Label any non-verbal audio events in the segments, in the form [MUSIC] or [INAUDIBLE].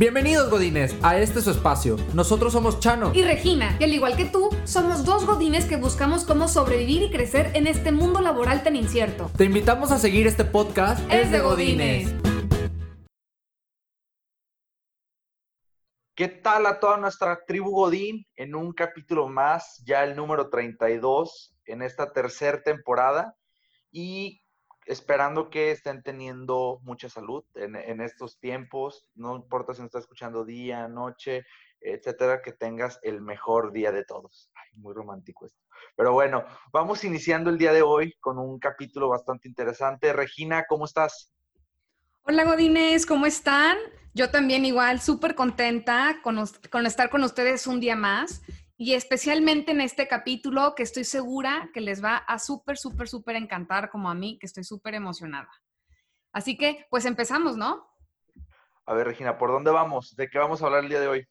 Bienvenidos Godines a este su espacio. Nosotros somos Chano y Regina, y al igual que tú, somos dos Godines que buscamos cómo sobrevivir y crecer en este mundo laboral tan incierto. Te invitamos a seguir este podcast Es de Godines. ¿Qué tal a toda nuestra tribu Godín en un capítulo más, ya el número 32 en esta tercera temporada? Y esperando que estén teniendo mucha salud en, estos tiempos, no importa si nos está escuchando día, noche, etcétera, que tengas el mejor día de todos. Ay, muy romántico esto. Pero bueno, vamos iniciando el día de hoy con un capítulo bastante interesante. Regina, ¿cómo estás? Hola Godines, ¿cómo están? Yo también igual, súper contenta con, con estar con ustedes un día más y especialmente en este capítulo que estoy segura que les va a súper, súper, súper encantar como a mí, que estoy súper emocionada. Así que, pues empezamos, ¿no? A ver, Regina, ¿por dónde vamos? ¿De qué vamos a hablar el día de hoy?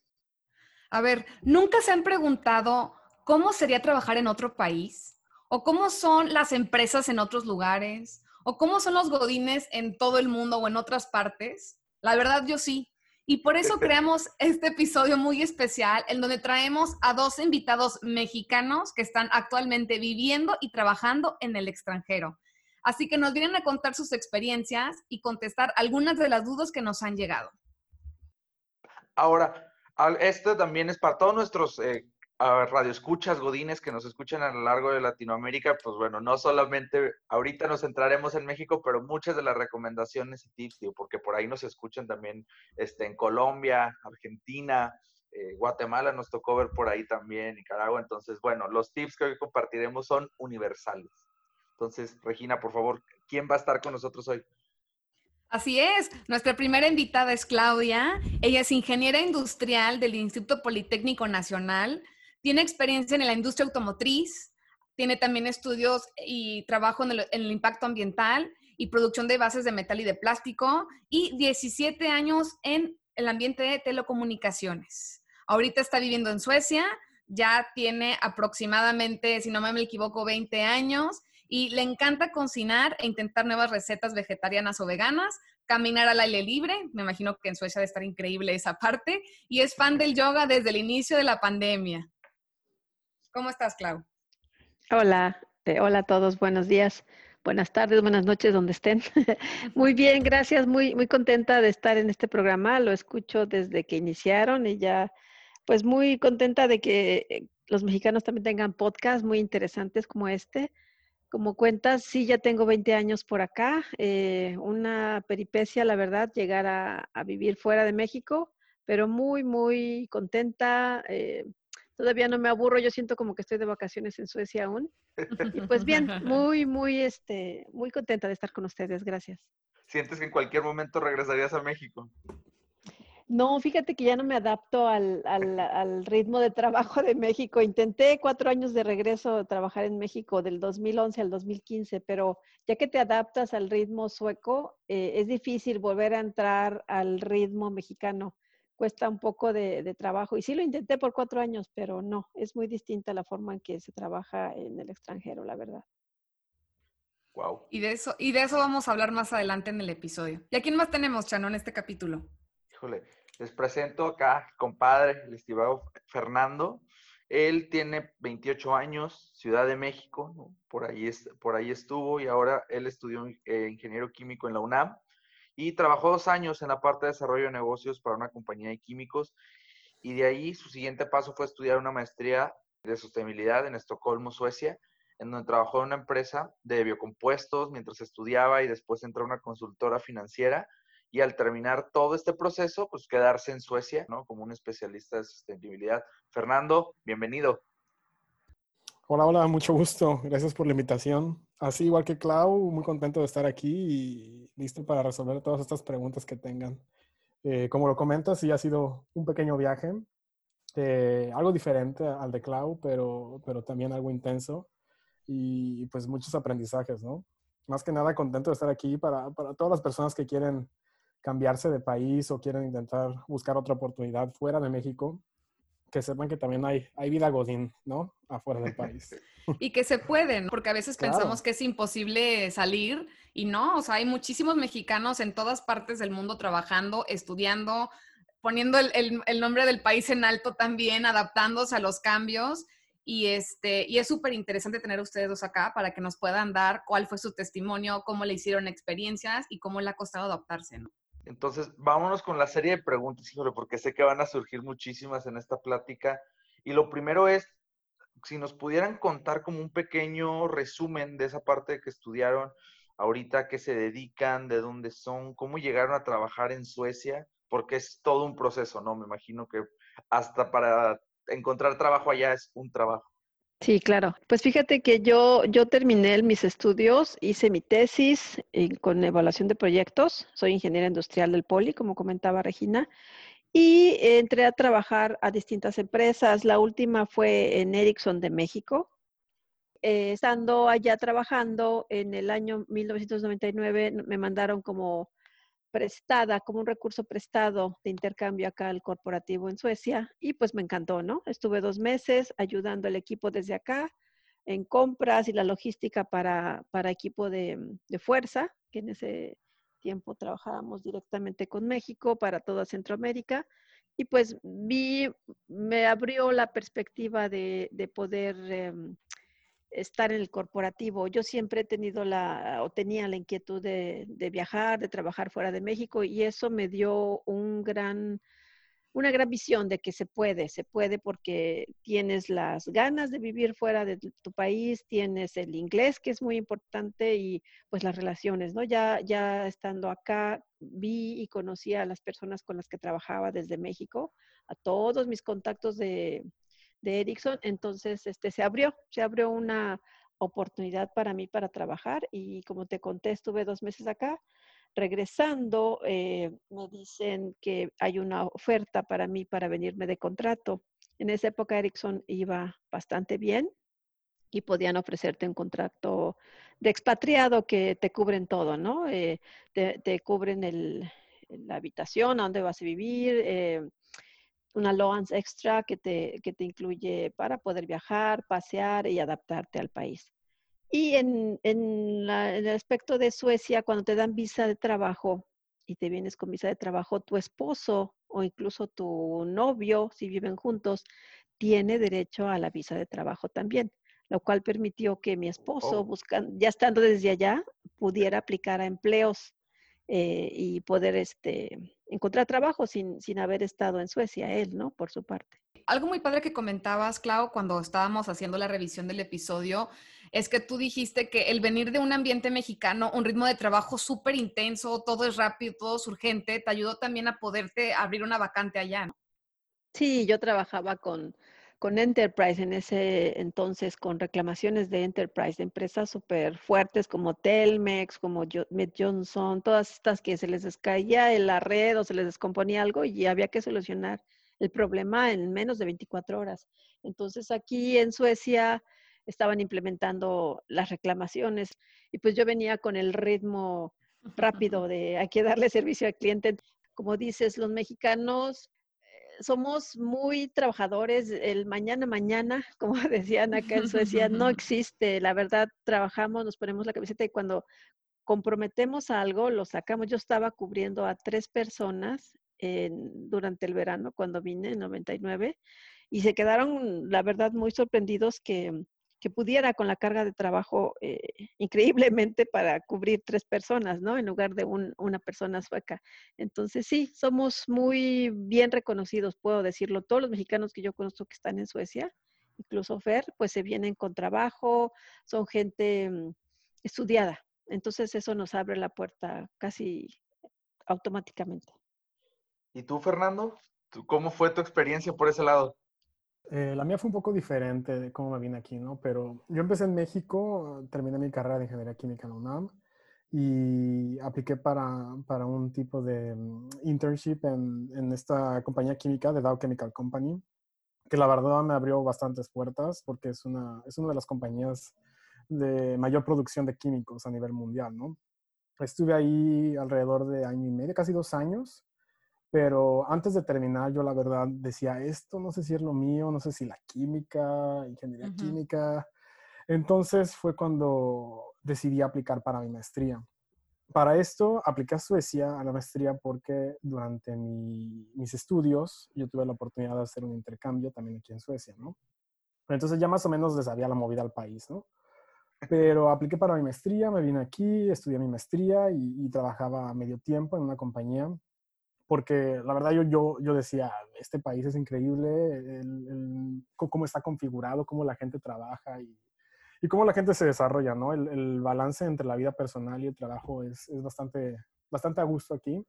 A ver, ¿nunca se han preguntado cómo sería trabajar en otro país? ¿O cómo son las empresas en otros lugares? ¿O cómo son los godines en todo el mundo o en otras partes? La verdad, yo sí. Y por eso creamos este episodio muy especial en donde traemos a dos invitados mexicanos que están actualmente viviendo y trabajando en el extranjero. Así que nos vienen a contar sus experiencias y contestar algunas de las dudas que nos han llegado. Ahora, esto también es para todos nuestros eh, a radioescuchas, godines que nos escuchan a lo largo de Latinoamérica, pues bueno, no solamente ahorita nos centraremos en México, pero muchas de las recomendaciones y tips, digo, porque por ahí nos escuchan también este, en Colombia, Argentina, eh, Guatemala nos tocó ver por ahí también, Nicaragua. Entonces, bueno, los tips que hoy compartiremos son universales. Entonces, Regina, por favor, ¿quién va a estar con nosotros hoy? Así es, nuestra primera invitada es Claudia. Ella es ingeniera industrial del Instituto Politécnico Nacional tiene experiencia en la industria automotriz, tiene también estudios y trabajo en el, impacto ambiental y producción de bases de metal y de plástico y 17 años en el ambiente de telecomunicaciones. Ahorita está viviendo en Suecia, ya tiene aproximadamente, si no me equivoco, 20 años y le encanta cocinar e intentar nuevas recetas vegetarianas o veganas, caminar al aire libre, me imagino que en Suecia debe estar increíble esa parte, y es fan del yoga desde el inicio de la pandemia. ¿Cómo estás, Clau? Hola, eh, hola a todos, buenos días, buenas tardes, buenas noches, donde estén. [LAUGHS] muy bien, gracias, muy, muy contenta de estar en este programa, lo escucho desde que iniciaron y ya, pues muy contenta de que eh, los mexicanos también tengan podcasts muy interesantes como este. Como cuentas, sí, ya tengo 20 años por acá, eh, una peripecia, la verdad, llegar a, vivir fuera de México, pero muy, muy contenta. Todavía no me aburro, yo siento como que estoy de vacaciones en Suecia aún. Y pues bien, [LAUGHS] muy, muy, este, muy contenta de estar con ustedes, gracias. ¿Sientes que en cualquier momento regresarías a México? No, fíjate que ya no me adapto al, al, [LAUGHS] ritmo de trabajo de México. Intenté cuatro años de regreso a trabajar en México del 2011 al 2015, pero ya que te adaptas al ritmo sueco, eh, es difícil volver a entrar al ritmo mexicano cuesta un poco de, trabajo. Y sí lo intenté por cuatro años, pero no, es muy distinta la forma en que se trabaja en el extranjero, la verdad. Wow. Y de eso, y de eso vamos a hablar más adelante en el episodio. ¿Y a quién más tenemos, Chano, en este capítulo? Híjole, les presento acá, compadre, el estimado Fernando. Él tiene 28 años, Ciudad de México, por, ahí es, por ahí estuvo y ahora él estudió eh, ingeniero químico en la UNAM y trabajó dos años en la parte de desarrollo de negocios para una compañía de químicos y de ahí su siguiente paso fue estudiar una maestría de sostenibilidad en Estocolmo, Suecia, en donde trabajó en una empresa de biocompuestos mientras estudiaba y después entró a una consultora financiera y al terminar todo este proceso, pues quedarse en Suecia, ¿no? Como un especialista de sostenibilidad. Fernando, bienvenido. Hola, hola, mucho gusto. Gracias por la invitación. Así igual que Clau, muy contento de estar aquí y listo para resolver todas estas preguntas que tengan. Eh, como lo comentas, sí ha sido un pequeño viaje, eh, algo diferente al de Clau, pero, pero también algo intenso y pues muchos aprendizajes, ¿no? Más que nada contento de estar aquí para, para todas las personas que quieren cambiarse de país o quieren intentar buscar otra oportunidad fuera de México que sepan que también hay, hay vida godín, ¿no? Afuera del país. [LAUGHS] y que se pueden, porque a veces pensamos que es imposible salir y no, o sea, hay muchísimos mexicanos en todas partes del mundo trabajando, estudiando, poniendo el, nombre del país en alto también, adaptándose a los cambios. Y, este, y es súper interesante tener a ustedes dos acá para que nos puedan dar cuál fue su testimonio, cómo le hicieron experiencias y cómo le ha costado adaptarse, ¿no? Entonces, vámonos con la serie de preguntas, híjole, porque sé que van a surgir muchísimas en esta plática. Y lo primero es, si nos pudieran contar como un pequeño resumen de esa parte que estudiaron, ahorita qué se dedican, de dónde son, cómo llegaron a trabajar en Suecia, porque es todo un proceso, ¿no? Me imagino que hasta para encontrar trabajo allá es un trabajo. Sí, claro. Pues fíjate que yo, yo terminé mis estudios, hice mi tesis eh, con evaluación de proyectos, soy ingeniera industrial del Poli, como comentaba Regina, y entré a trabajar a distintas empresas. La última fue en Ericsson de México, eh, estando allá trabajando en el año 1999, me mandaron como prestada, como un recurso prestado de intercambio acá al corporativo en Suecia y pues me encantó, ¿no? Estuve dos meses ayudando al equipo desde acá en compras y la logística para, para equipo de, de fuerza, que en ese tiempo trabajábamos directamente con México para toda Centroamérica y pues vi, me abrió la perspectiva de, de poder em, estar en el corporativo. Yo siempre he tenido la, o tenía la inquietud de, viajar, de trabajar fuera de México y eso me dio un gran, una gran visión de que se puede, se puede porque tienes las ganas de vivir fuera de tu país, tienes el inglés que es muy importante y pues las relaciones, ¿no? Ya, ya estando acá vi y conocí a las personas con las que trabajaba desde México, a todos mis contactos de, de Ericsson, entonces este, se abrió, se abrió una oportunidad para mí para trabajar y como te conté, estuve dos meses acá. Regresando, eh, me dicen que hay una oferta para mí para venirme de contrato. En esa época Ericsson iba bastante bien y podían ofrecerte un contrato de expatriado que te cubren todo, ¿no? Eh, te, cubren el, la habitación, a dónde vas a vivir, eh, una allowance extra que te, que te incluye para poder viajar, pasear y adaptarte al país. Y en, en, el aspecto de Suecia, cuando te dan visa de trabajo y te vienes con visa de trabajo, tu esposo o incluso tu novio, si viven juntos, tiene derecho a la visa de trabajo también, lo cual permitió que mi esposo, oh. ya estando desde allá, pudiera aplicar a empleos eh, y poder este, encontrar trabajo sin, sin haber estado en Suecia, él, ¿no? Por su parte. Algo muy padre que comentabas, Clau, cuando estábamos haciendo la revisión del episodio, es que tú dijiste que el venir de un ambiente mexicano, un ritmo de trabajo súper intenso, todo es rápido, todo es urgente, te ayudó también a poderte abrir una vacante allá, ¿no? Sí, yo trabajaba con con Enterprise en ese entonces, con reclamaciones de Enterprise, de empresas súper fuertes como Telmex, como Med Johnson, todas estas que se les descaía en la red o se les descomponía algo y había que solucionar el problema en menos de 24 horas. Entonces aquí en Suecia estaban implementando las reclamaciones y pues yo venía con el ritmo [LAUGHS] rápido de hay que darle servicio al cliente. Como dices, los mexicanos somos muy trabajadores. El mañana, mañana, [LAUGHS] como decían acá en Suecia, no [LAUGHS] existe. La verdad, trabajamos, nos ponemos la camiseta y cuando comprometemos algo, lo sacamos. Yo estaba cubriendo a tres personas durante el verano, cuando vine en 99, y se quedaron, la verdad, muy sorprendidos que que pudiera con la carga de trabajo eh, increíblemente para cubrir tres personas, ¿no? En lugar de una persona sueca. Entonces, sí, somos muy bien reconocidos, puedo decirlo. Todos los mexicanos que yo conozco que están en Suecia, incluso Fer, pues se vienen con trabajo, son gente mm, estudiada. Entonces, eso nos abre la puerta casi automáticamente. ¿Y tú, Fernando? ¿Cómo fue tu experiencia por ese lado? Eh, la mía fue un poco diferente de cómo me vine aquí, ¿no? Pero yo empecé en México, terminé mi carrera de ingeniería química en la UNAM y apliqué para, para un tipo de mm, internship en, en, esta compañía química de Dow Chemical Company, que la verdad me abrió bastantes puertas porque es una, es una de las compañías de mayor producción de químicos a nivel mundial, ¿no? Estuve ahí alrededor de año y medio, casi dos años, pero antes de terminar, yo la verdad decía, esto no sé si es lo mío, no sé si la química, ingeniería química. Entonces fue cuando decidí aplicar para mi maestría. para esto apliqué a Suecia a la maestría porque durante mis estudios yo tuve la oportunidad de hacer un intercambio también aquí en Suecia, ¿no? Entonces ya más o menos les había la movida al país, ¿no? Pero apliqué para mi maestría, me vine aquí, estudié mi maestría y, trabajaba a medio tiempo en una compañía porque la verdad yo, yo, yo decía, este país es increíble, cómo está configurado, cómo la gente trabaja y, y cómo la gente se desarrolla, ¿no? El, el, balance entre la vida personal y el trabajo es, es bastante, bastante a gusto aquí.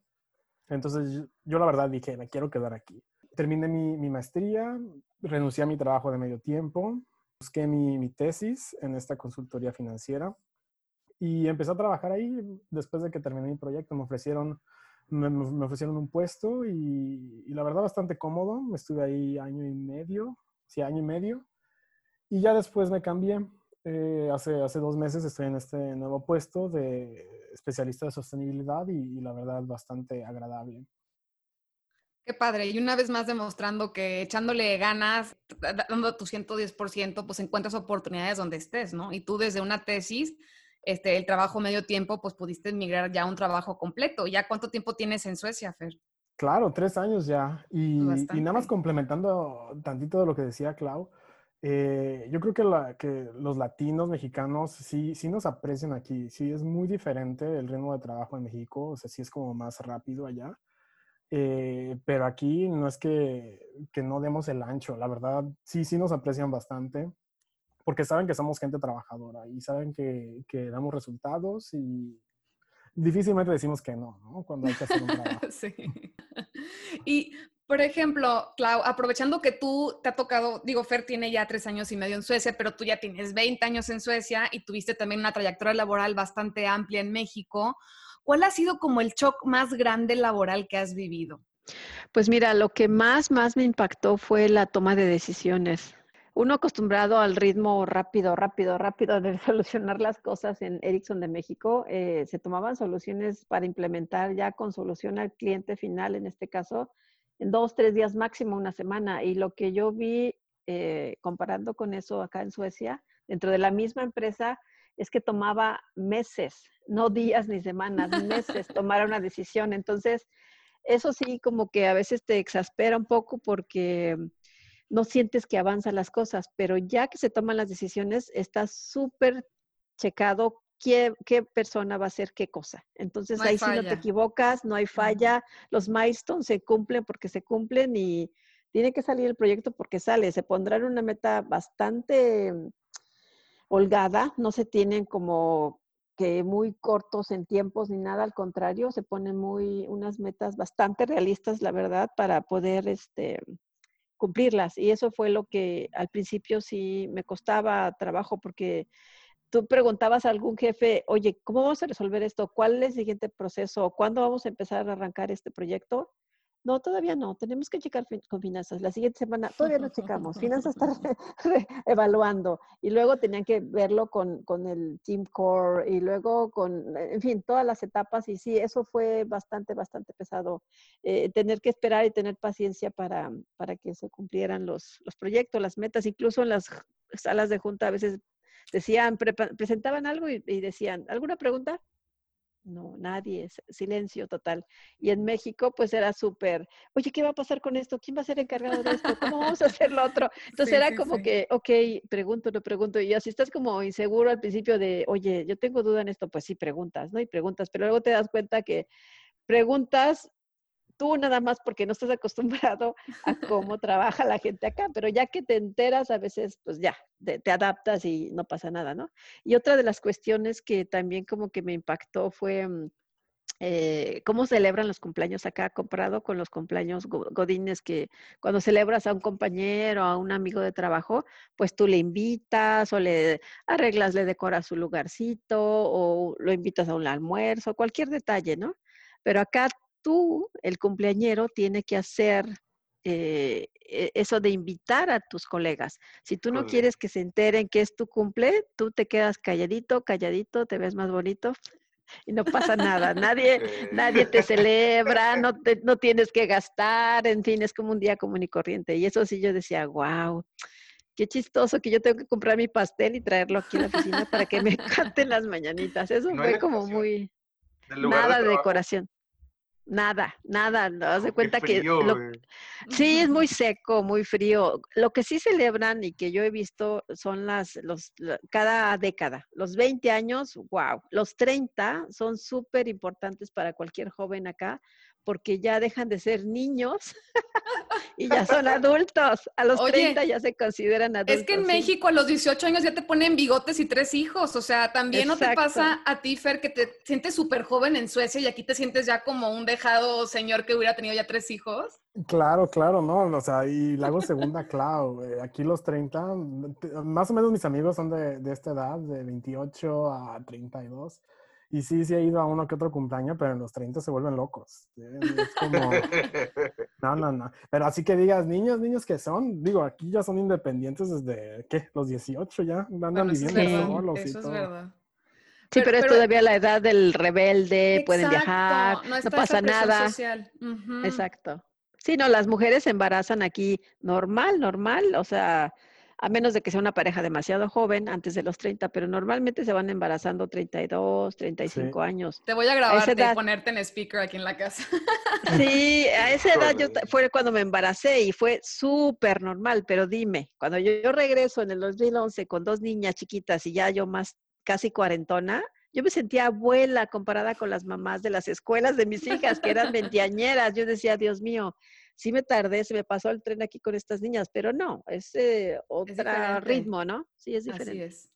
Entonces yo, la verdad dije, me quiero quedar aquí. Terminé mi, mi, maestría, renuncié a mi trabajo de medio tiempo, busqué mi, mi tesis en esta consultoría financiera y empecé a trabajar ahí después de que terminé mi proyecto. Me ofrecieron me, ofrecieron un puesto y, la verdad bastante cómodo. Estuve ahí año y medio, sí, año y medio. Y ya después me cambié. Eh, hace, hace dos meses estoy en este nuevo puesto de especialista de sostenibilidad y, la verdad bastante agradable. Qué padre. Y una vez más demostrando que echándole ganas, dando tu 110%, pues encuentras oportunidades donde estés, ¿no? Y tú desde una tesis este, el trabajo medio tiempo, pues pudiste migrar ya a un trabajo completo. ¿Ya cuánto tiempo tienes en Suecia, Fer? Claro, tres años ya. Y, nada más complementando tantito de lo que decía Clau, eh, yo creo que, la, que, los latinos mexicanos sí, sí nos aprecian aquí. Sí, es muy diferente el ritmo de trabajo en México, o sea, sí es como más rápido allá. Eh, pero aquí no es que, que no demos el ancho, la verdad, sí, sí nos aprecian bastante porque saben que somos gente trabajadora y saben que, que damos resultados y difícilmente decimos que no, ¿no? Cuando hay que hacer un trabajo. [LAUGHS] sí. [LAUGHS] Y, por ejemplo, Clau, aprovechando que tú te ha tocado, digo, Fer tiene ya tres años y medio en Suecia, pero tú ya tienes 20 años en Suecia y tuviste también una trayectoria laboral bastante amplia en México. ¿Cuál ha sido como el shock más grande laboral que has vivido? Pues mira, lo que más, más me impactó fue la toma de decisiones uno acostumbrado al ritmo rápido, rápido, rápido de [LAUGHS] solucionar las cosas en Ericsson de México, eh, se tomaban soluciones para implementar ya con solución al cliente final, en este caso, en dos, tres días máximo, una semana. Y lo que yo vi eh, comparando con eso acá en Suecia, dentro de la misma empresa, es que tomaba meses, no días ni semanas, meses [LAUGHS] tomar una decisión. Entonces, eso sí, como que a veces te exaspera un poco porque no sientes que avanzan las cosas, pero ya que se toman las decisiones, está súper checado qué, persona va a hacer qué cosa. Entonces ahí sí no te equivocas, no hay falla, los milestones se cumplen porque se cumplen y tiene que salir el proyecto porque sale. Se pondrán una meta bastante holgada, no se tienen como que muy cortos en tiempos ni nada, al contrario, se ponen muy unas metas bastante realistas, la verdad, para poder este cumplirlas. Y eso fue lo que al principio sí me costaba trabajo porque tú preguntabas a algún jefe, oye, ¿cómo vamos a resolver esto? ¿Cuál es el siguiente proceso? ¿Cuándo vamos a empezar a arrancar este proyecto? No, todavía no. Tenemos que checar con finanzas. La siguiente semana todavía no [LAUGHS] checamos. Finanzas está [LAUGHS] evaluando. Y luego tenían que verlo con, con, el Team Core y luego con, en fin, todas las etapas. Y sí, eso fue bastante, bastante pesado. Eh, tener que esperar y tener paciencia para, para que se cumplieran los, los proyectos, las metas. Incluso en las salas de junta a veces decían, presentaban algo y decían, ¿alguna pregunta? No, nadie, silencio total. Y en México, pues era súper, oye, ¿qué va a pasar con esto? ¿Quién va a ser encargado de esto? ¿Cómo vamos a hacer lo otro? Entonces era como que, ok, pregunto, no pregunto. Y así estás como inseguro al principio de, oye, yo tengo duda en esto, pues sí, preguntas, ¿no? Y preguntas, pero luego te das cuenta que preguntas tú nada más porque no estás acostumbrado a cómo trabaja la gente acá, pero ya que te enteras a veces, pues ya, te, adaptas y no pasa nada, ¿no? Y otra de las cuestiones que también como que me impactó fue mm, eh, cómo celebran los cumpleaños acá comparado con los cumpleaños godines que cuando celebras a un compañero, a un amigo de trabajo, pues tú le invitas o le arreglas, le decoras su lugarcito o lo invitas a un almuerzo, cualquier detalle, ¿no? Pero acá tú, el cumpleañero, tiene que hacer eh, e, eso de invitar a tus colegas. Si tú no quieres que se enteren que es tu cumple, tú te quedas calladito, calladito, te ves más bonito [LAUGHS] y no pasa nada. Nadie, nadie te celebra, [LAUGHS] no, no tienes que gastar, en fin, es como un día común y corriente. Y eso sí yo decía, wow, qué chistoso que yo tengo que comprar mi pastel y traerlo aquí a la oficina para que me [LAUGHS] canten las mañanitas. Eso fue como muy... nada de, decoración. Nada, nada, no das de cuenta que sí es muy [LAUGHS] seco, muy frío. Lo que sí celebran y que yo he visto son las los cada década. Los 20 años, wow. Los 30 son súper importantes para cualquier joven acá porque ya dejan de ser niños [LAUGHS] y ya son adultos. A los 30 ya se consideran adultos. Es que en México a los 18 años ya te ponen bigotes y tres hijos. O sea, también no te pasa a ti, Fer, que te sientes súper joven en Suecia y aquí te sientes ya como un dejado señor que hubiera tenido ya tres hijos. Claro, claro, ¿no? O sea, y la hago segunda, claro. Aquí los 30, más o menos mis amigos son de, de esta edad, de 28 a 32. Y sí, sí he ido a uno que otro cumpleaños, pero en los 30 se vuelven locos. Es como... [LAUGHS] No, no, no. Pero así que digas, niños, niños que son, digo, aquí ya son independientes desde, ¿qué? Los 18 ya, andan viviendo sí, solos eso y todo. Es verdad. Sí, pero, es todavía la edad del rebelde, pueden viajar, no, no pasa nada. Social. Exacto. Sí, no, las mujeres se embarazan aquí normal, normal, o sea, a menos de que sea una pareja demasiado joven, antes de los 30, pero normalmente se van embarazando 32, 35 años. Te voy a grabar y ponerte en speaker aquí en la casa. [LAUGHS] Sí, a esa edad yo fue cuando me embaracé y fue súper normal, pero dime, cuando yo, yo, regreso en el 2011 con dos niñas chiquitas y ya yo más casi cuarentona, yo me sentía abuela comparada con las mamás de las escuelas de mis hijas, que eran [LAUGHS] veinteañeras. Yo decía, Dios mío, sí me tardé, se me pasó el tren aquí con estas niñas, pero no, es eh, otro ritmo, ¿no? Sí, es diferente. Así es.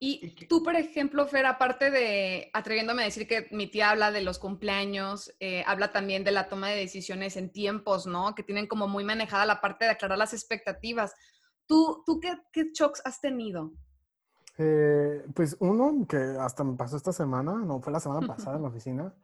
Y tú, por ejemplo, Fer, aparte de atreviéndome a decir que mi tía habla de los cumpleaños, eh, habla también de la toma de decisiones en tiempos, ¿no? Que tienen como muy manejada la parte de aclarar las expectativas. ¿Tú, tú qué, qué shocks has tenido? Eh, pues uno que hasta me pasó esta semana, no fue la semana pasada en la [LAUGHS] oficina,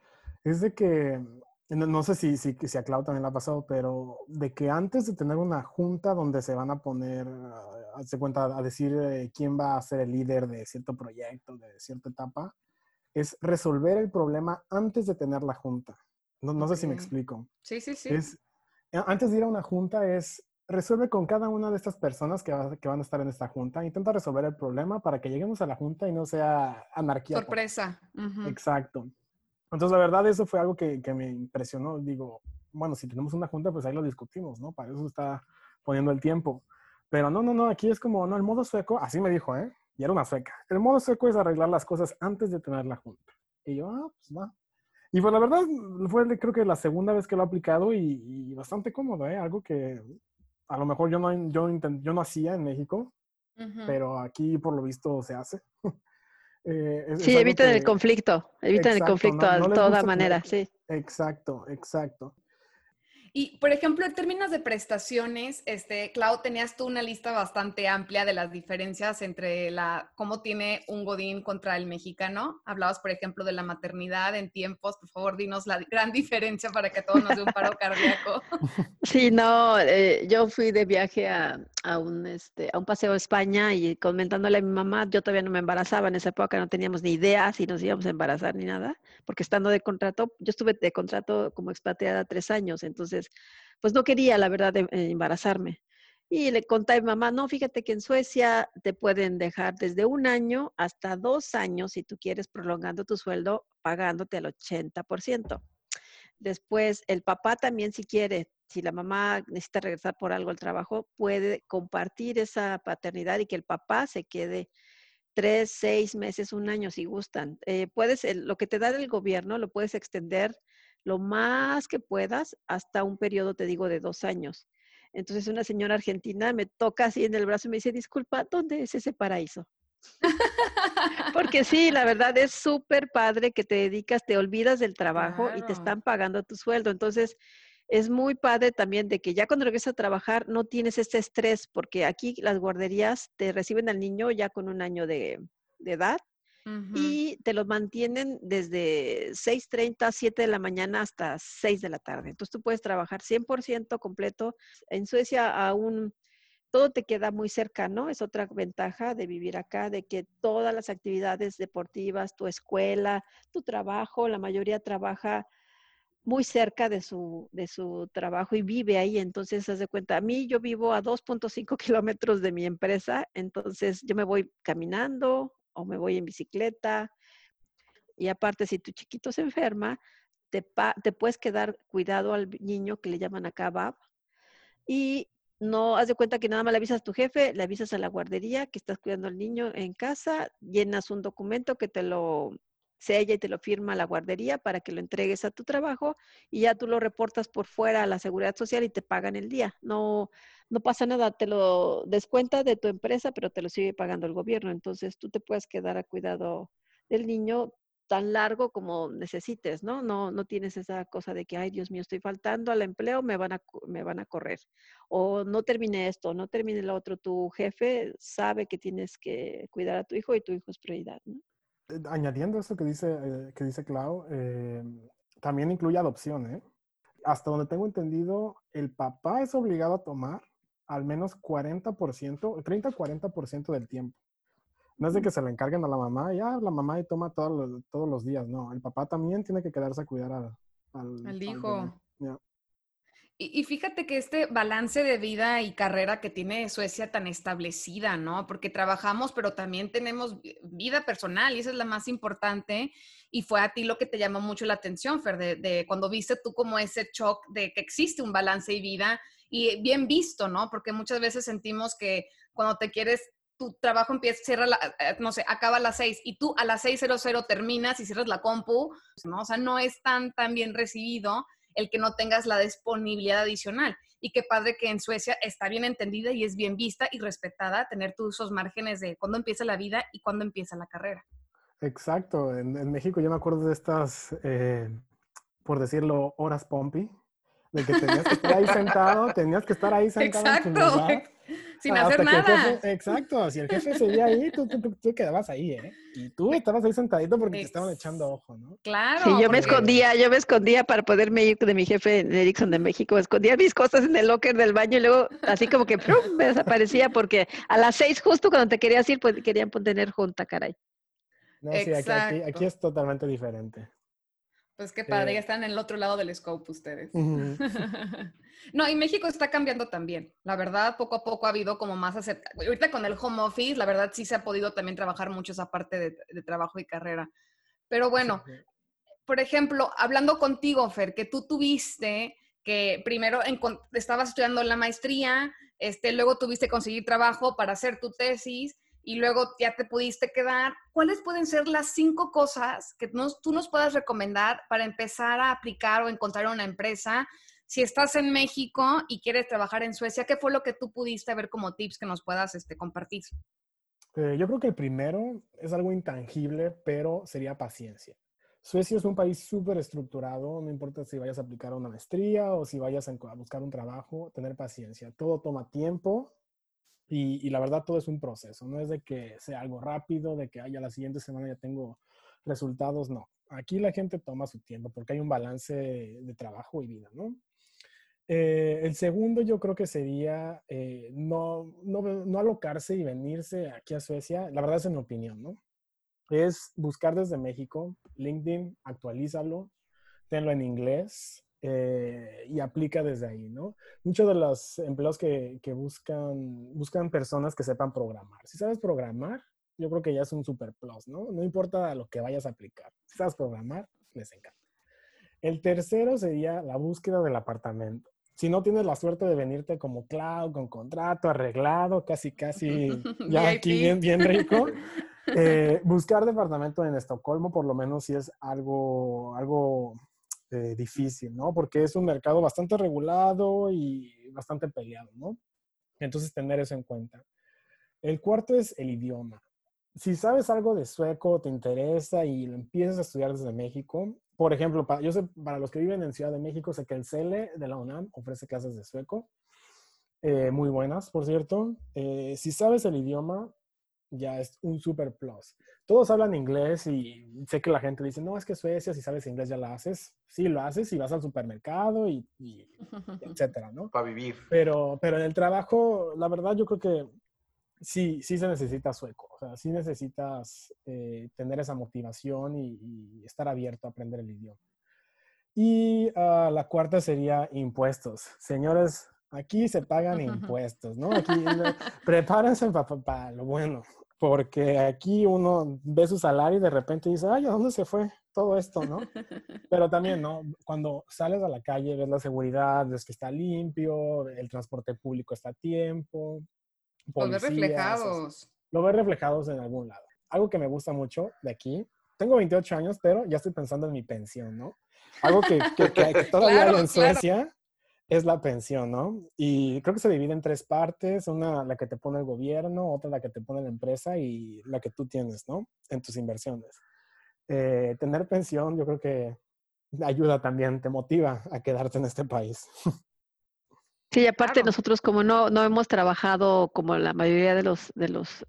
es de que no, sé si, si, si, a Clau también le ha pasado, pero de que antes de tener una junta donde se van a poner, a, cuenta, a decir eh, quién va a ser el líder de cierto proyecto, de cierta etapa, es resolver el problema antes de tener la junta. No, no sé si me explico. Sí, sí, sí. Es, antes de ir a una junta es resuelve con cada una de estas personas que, que, van a estar en esta junta. Intenta resolver el problema para que lleguemos a la junta y no sea anarquía. Sorpresa. Exacto. Entonces, la verdad, eso fue algo que, que, me impresionó. Digo, bueno, si tenemos una junta, pues ahí lo discutimos, ¿no? Para eso está poniendo el tiempo. Pero no, no, no, aquí es como, no, el modo sueco, así me dijo, ¿eh? Y era una sueca. El modo sueco es arreglar las cosas antes de tener la junta. Y yo, ah, pues va. Y pues la verdad, fue creo que la segunda vez que lo he aplicado y, bastante cómodo, ¿eh? Algo que a lo mejor yo no, yo, yo no hacía en México, pero aquí por lo visto se hace. [LAUGHS] Eh, sí, evitan el conflicto, evitan el conflicto de toda manera, sí. Exacto, exacto. Y, por ejemplo, en términos de prestaciones, este, Clau, tenías tú una lista bastante amplia de las diferencias entre la, cómo tiene un godín contra el mexicano. Hablabas, por ejemplo, de la maternidad en tiempos. Por favor, dinos la gran [LAUGHS] diferencia para que todos nos dé un paro [LAUGHS] cardíaco. Sí, no, eh, yo fui de viaje a, a, un, este, a un paseo a España y comentándole a mi mamá, yo todavía no me embarazaba, en esa época no teníamos ni idea si nos íbamos a embarazar ni nada, porque estando de contrato, yo estuve de contrato como expatriada tres años, entonces pues no quería, la verdad, em, eh, embarazarme. Y le conté a mi mamá, no, fíjate que en Suecia te pueden dejar desde un año hasta dos años si tú quieres prolongando tu sueldo pagándote al 80%. Después, el papá también si quiere, si la mamá necesita regresar por algo al trabajo, puede compartir esa paternidad y que el papá se quede tres, seis meses, un año si gustan. Eh, puedes, lo que te da el gobierno lo puedes extender lo más que puedas hasta un periodo, te digo, de dos años. Entonces una señora argentina me toca así en el brazo y me dice, disculpa, ¿dónde es ese paraíso? Porque sí, la verdad es súper padre que te dedicas, te olvidas del trabajo y te están pagando tu sueldo. Entonces, es muy padre también de que ya cuando regresas a trabajar no tienes ese estrés, porque aquí las guarderías te reciben al niño ya con un año de, de edad y te lo mantienen desde 6.30, 7 de la mañana hasta 6 de la tarde. Entonces tú puedes trabajar 100% completo. En Suecia aún todo te queda muy cercano, es otra ventaja de vivir acá, de que todas las actividades deportivas, tu escuela, tu trabajo, la mayoría trabaja muy cerca de su, de su trabajo y vive ahí. Entonces, haz de cuenta, a mí yo vivo a 2.5 [LAUGHS] kilómetros de mi empresa, entonces yo me voy caminando o me voy en bicicleta. Y aparte, si tu chiquito se enferma, te, te puedes quedar cuidado al niño que le llaman acá BAB. Y no haz de cuenta que nada más le avisas a tu jefe, le avisas a la guardería que estás cuidando al niño en casa, llenas un documento que te lo sella y te lo firma la guardería para que lo entregues a tu trabajo y ya tú lo reportas por fuera a la seguridad social y te pagan el día. No, no pasa nada, te lo descuenta de tu empresa, pero te lo sigue pagando el gobierno. Entonces tú te puedes quedar a cuidado del niño tan largo como necesites, ¿no? No, no tienes esa cosa de que, ay, Dios mío, estoy faltando al empleo, me van a, me van a correr. O no termine esto, no termine lo otro. Tu jefe sabe que tienes que cuidar a tu hijo y tu hijo es prioridad, ¿no? Añadiendo eso que dice, eh, que dice Clau, eh, también incluye adopción, ¿eh? Hasta donde tengo entendido, el papá es obligado a tomar al menos 40%, 30-40% del tiempo. No es de que se le encarguen a la mamá, ya la mamá y toma todos los, todos los días, no. El papá también tiene que quedarse a cuidar al, al, hijo. Y, fíjate que este balance de vida y carrera que tiene Suecia tan establecida, ¿no? Porque trabajamos, pero también tenemos vida personal y esa es la más importante. Y fue a ti lo que te llamó mucho la atención, Fer, de, cuando viste tú como ese shock de que existe un balance y vida y bien visto, ¿no? Porque muchas veces sentimos que cuando te quieres tu trabajo empieza, cierra, la, eh, no sé, acaba a las 6 y tú a las 6.00 terminas y cierras la compu, ¿no? O sea, no es tan, tan bien recibido el que no tengas la disponibilidad adicional. Y qué padre que en Suecia está bien entendida y es bien vista y respetada tener tus esos márgenes de cuándo empieza la vida y cuándo empieza la carrera. Exacto. En, México yo me acuerdo de estas, eh, por decirlo, horas pompi, de que tenías que estar ahí [LAUGHS] sentado, tenías que estar ahí sentado. Exacto. Sin hacer nada. exacto, si el jefe seguía ahí, tú, tú, tú, quedabas ahí, ¿eh? Y tú estabas ahí sentadito porque te estaban echando ojo, ¿no? Claro. Sí, yo me escondía, yo me escondía para poderme ir de mi jefe en Ericsson de México, escondía mis cosas en el locker del baño y luego así como que me desaparecía porque a las seis justo cuando te querías ir, pues querían tener junta, caray. No, sí, aquí, aquí, aquí es totalmente diferente. Pues qué padre, ya están en el otro lado del scope ustedes. [LAUGHS] no, y México está cambiando también. La verdad, poco a poco ha habido como más aceptación. Ahorita con el home office, la verdad sí se ha podido también trabajar mucho esa parte de, trabajo y carrera. Pero bueno, por ejemplo, hablando contigo, Fer, que tú tuviste que primero estabas estudiando la maestría, este, luego tuviste que conseguir trabajo para hacer tu tesis y luego ya te pudiste quedar, ¿cuáles pueden ser las cinco cosas que tú nos puedas recomendar para empezar a aplicar o encontrar una empresa? Si estás en México y quieres trabajar en Suecia, ¿qué fue lo que tú pudiste ver como tips que nos puedas este, compartir? Eh, yo creo que el primero es algo intangible, pero sería paciencia. Suecia es un país súper estructurado, no importa si vayas a aplicar una maestría o si vayas a buscar un trabajo, tener paciencia. Todo toma tiempo, y, la verdad todo es un proceso, no es de que sea algo rápido, de que haya la siguiente semana ya tengo resultados, no. Aquí la gente toma su tiempo porque hay un balance de trabajo y vida, ¿no? Eh, el segundo yo creo que sería eh, no, no, no, alocarse y venirse aquí a Suecia, la verdad es en mi opinión, ¿no? Es buscar desde México, LinkedIn, actualízalo, tenlo en inglés, eh, y aplica desde ahí, ¿no? Muchos de los empleos que, que, buscan, buscan personas que sepan programar. Si sabes programar, yo creo que ya es un super plus, ¿no? No importa lo que vayas a aplicar. Si sabes programar, les encanta. El tercero sería la búsqueda del apartamento. Si no tienes la suerte de venirte como cloud, con contrato arreglado, casi, casi, [LAUGHS] ya aquí bien, bien rico, [LAUGHS] eh, buscar departamento en Estocolmo, por lo menos si es algo, algo eh, difícil, ¿no? Porque es un mercado bastante regulado y bastante peleado, ¿no? Entonces, tener eso en cuenta. El cuarto es el idioma. Si sabes algo de sueco, te interesa y lo empiezas a estudiar desde México, por ejemplo, para, yo sé, para los que viven en Ciudad de México, sé que el CELE de la UNAM ofrece clases de sueco, eh, muy buenas, por cierto. Eh, si sabes el idioma, ya es un super plus. Todos hablan inglés y sé que la gente dice, no, es que Suecia, si sabes inglés ya lo haces. Sí, lo haces y vas al supermercado y, [LAUGHS] etcétera, ¿no? Para vivir. Pero, pero en el trabajo, la verdad, yo creo que sí, sí se necesita sueco. O sea, sí necesitas eh, tener esa motivación y, estar abierto a aprender el idioma. Y ah, la cuarta sería impuestos. Señores, aquí se pagan [LAUGHS] impuestos, ¿no? Aquí prepárense para lo bueno. porque aquí uno ve su salario y de repente dice, ay, ¿a dónde se fue todo esto, no? Pero también, ¿no? Cuando sales a la calle, ves la seguridad, ves que está limpio, el transporte público está a tiempo. Los ves reflejados. Lo ves reflejados en algún lado. Algo que me gusta mucho de aquí, tengo 28 años, pero ya estoy pensando en mi pensión, ¿no? Algo que, [LAUGHS] todavía hay en Suecia es la pensión, ¿no? Y creo que se divide en tres partes, una la que te pone el gobierno, otra la que te pone la empresa y la que tú tienes, ¿no? En tus inversiones. Eh, tener pensión yo creo que ayuda también, te motiva a quedarte en este país. [LAUGHS] Sí, aparte nosotros como no, no hemos trabajado como la mayoría de los, de los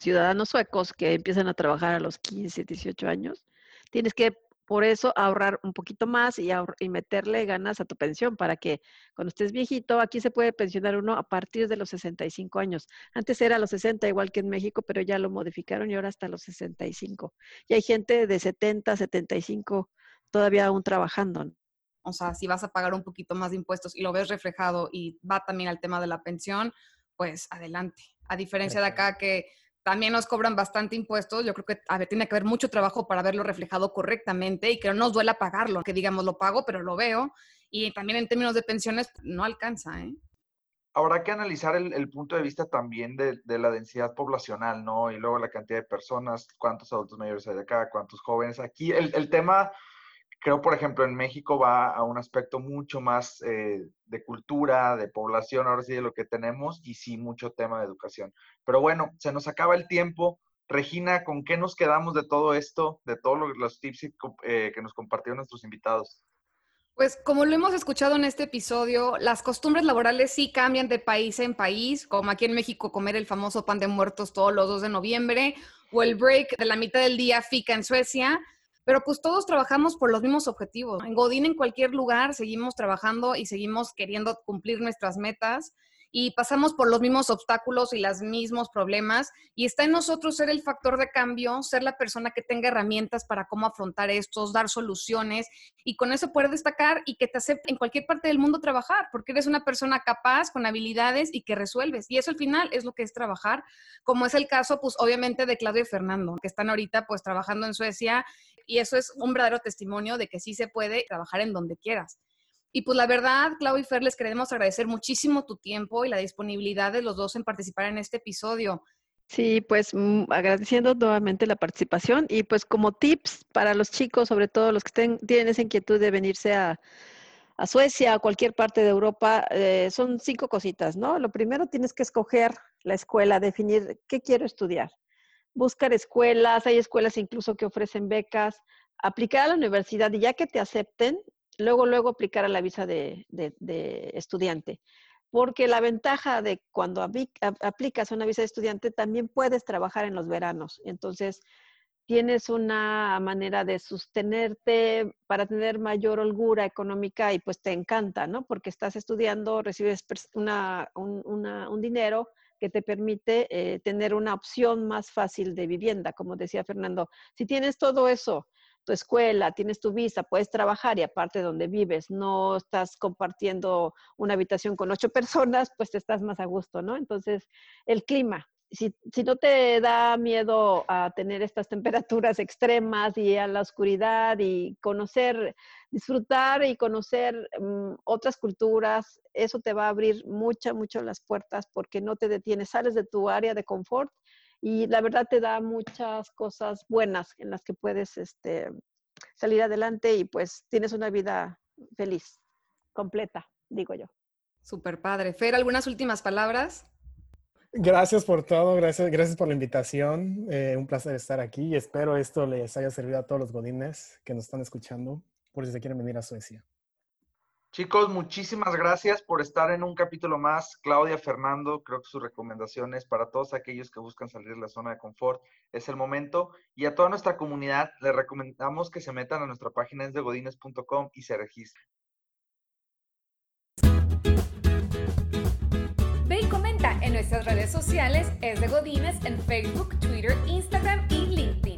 ciudadanos suecos que empiezan a trabajar a los 15, 18 años, tienes que por eso ahorrar un poquito más y, y, meterle ganas a tu pensión para que cuando estés viejito, aquí se puede pensionar uno a partir de los 65 años. Antes era a los 60, igual que en México, pero ya lo modificaron y ahora hasta los 65. Y hay gente de 70, 75 todavía aún trabajando. O sea, si vas a pagar un poquito más de impuestos y lo ves reflejado y va también al tema de la pensión, pues adelante. A diferencia de acá que también nos cobran bastante impuestos. Yo creo que a ver, tiene que haber mucho trabajo para verlo reflejado correctamente y que no nos duela pagarlo, que digamos lo pago, pero lo veo. Y también en términos de pensiones no alcanza. ¿eh? Habrá que analizar el, punto de vista también de, la densidad poblacional, ¿no? Y luego la cantidad de personas, cuántos adultos mayores hay acá, cuántos jóvenes. Aquí el, el tema creo, por ejemplo, en México va a un aspecto mucho más eh, de cultura, de población, ahora sí de lo que tenemos, y sí mucho tema de educación. Pero bueno, se nos acaba el tiempo. Regina, ¿con qué nos quedamos de todo esto, de todos los tips eh, que nos compartieron nuestros invitados? Pues como lo hemos escuchado en este episodio, las costumbres laborales sí cambian de país en país, como aquí en México comer el famoso pan de muertos todos los 2 de noviembre o el break de la mitad del día FICA en Suecia pero pues todos trabajamos por los mismos objetivos. En Godín, en cualquier lugar, seguimos trabajando y seguimos queriendo cumplir nuestras metas y pasamos por los mismos obstáculos y los mismos problemas y está en nosotros ser el factor de cambio, ser la persona que tenga herramientas para cómo afrontar estos, dar soluciones y con eso poder destacar y que te acepte en cualquier parte del mundo trabajar, porque eres una persona capaz, con habilidades y que resuelves. Y eso al final es lo que es trabajar, como es el caso, pues obviamente de Claudio y Fernando, que están ahorita pues trabajando en Suecia y eso es un verdadero testimonio de que sí se puede trabajar en donde quieras. Y pues la verdad, Clau y Fer, les queremos agradecer muchísimo tu tiempo y la disponibilidad de los dos en participar en este episodio. Sí, pues mm, agradeciendo nuevamente la participación y pues como tips para los chicos, sobre todo los que tienen esa inquietud de venirse a, Suecia o cualquier parte de Europa, eh, son cinco cositas, ¿no? Lo primero tienes que escoger la escuela, definir qué quiero estudiar. Buscar escuelas, hay escuelas incluso que ofrecen becas, aplicar a la universidad y ya que te acepten, luego, luego aplicar a la visa de, estudiante. Porque la ventaja de cuando aplicas una visa de estudiante, también puedes trabajar en los veranos. Entonces, tienes una manera de sostenerte para tener mayor holgura económica y pues te encanta, ¿no? Porque estás estudiando, recibes un, dinero que te permite eh, tener una opción más fácil de vivienda, como decía Fernando. Si tienes todo eso tu escuela, tienes tu visa, puedes trabajar y aparte donde vives, no estás compartiendo una habitación con ocho [LAUGHS] personas, pues te estás más a gusto, ¿no? Entonces, el clima. Si, no te da miedo a tener estas [LAUGHS] temperaturas extremas y a la oscuridad y conocer, disfrutar y conocer mm, otras culturas, eso te va a abrir mucho, mucho las puertas porque no te detienes, sales de tu área de confort y la verdad te da muchas cosas buenas en las que puedes este, salir adelante y pues tienes una vida feliz, completa, digo yo. Super padre. Fer, ¿algunas últimas palabras? Gracias por todo, gracias, gracias por la invitación. Eh, un placer estar aquí y espero esto les haya servido a todos los godines que nos están escuchando por si se quieren venir a Suecia. Chicos, muchísimas gracias por estar en un capítulo más. Claudia, Fernando, creo que sus recomendaciones para todos aquellos que buscan salir de la zona de confort es el momento. Y a toda nuestra comunidad les recomendamos que se metan a nuestra página de godines.com y se registren. Nuestras redes sociales es de Godines en Facebook, Twitter, Instagram y LinkedIn.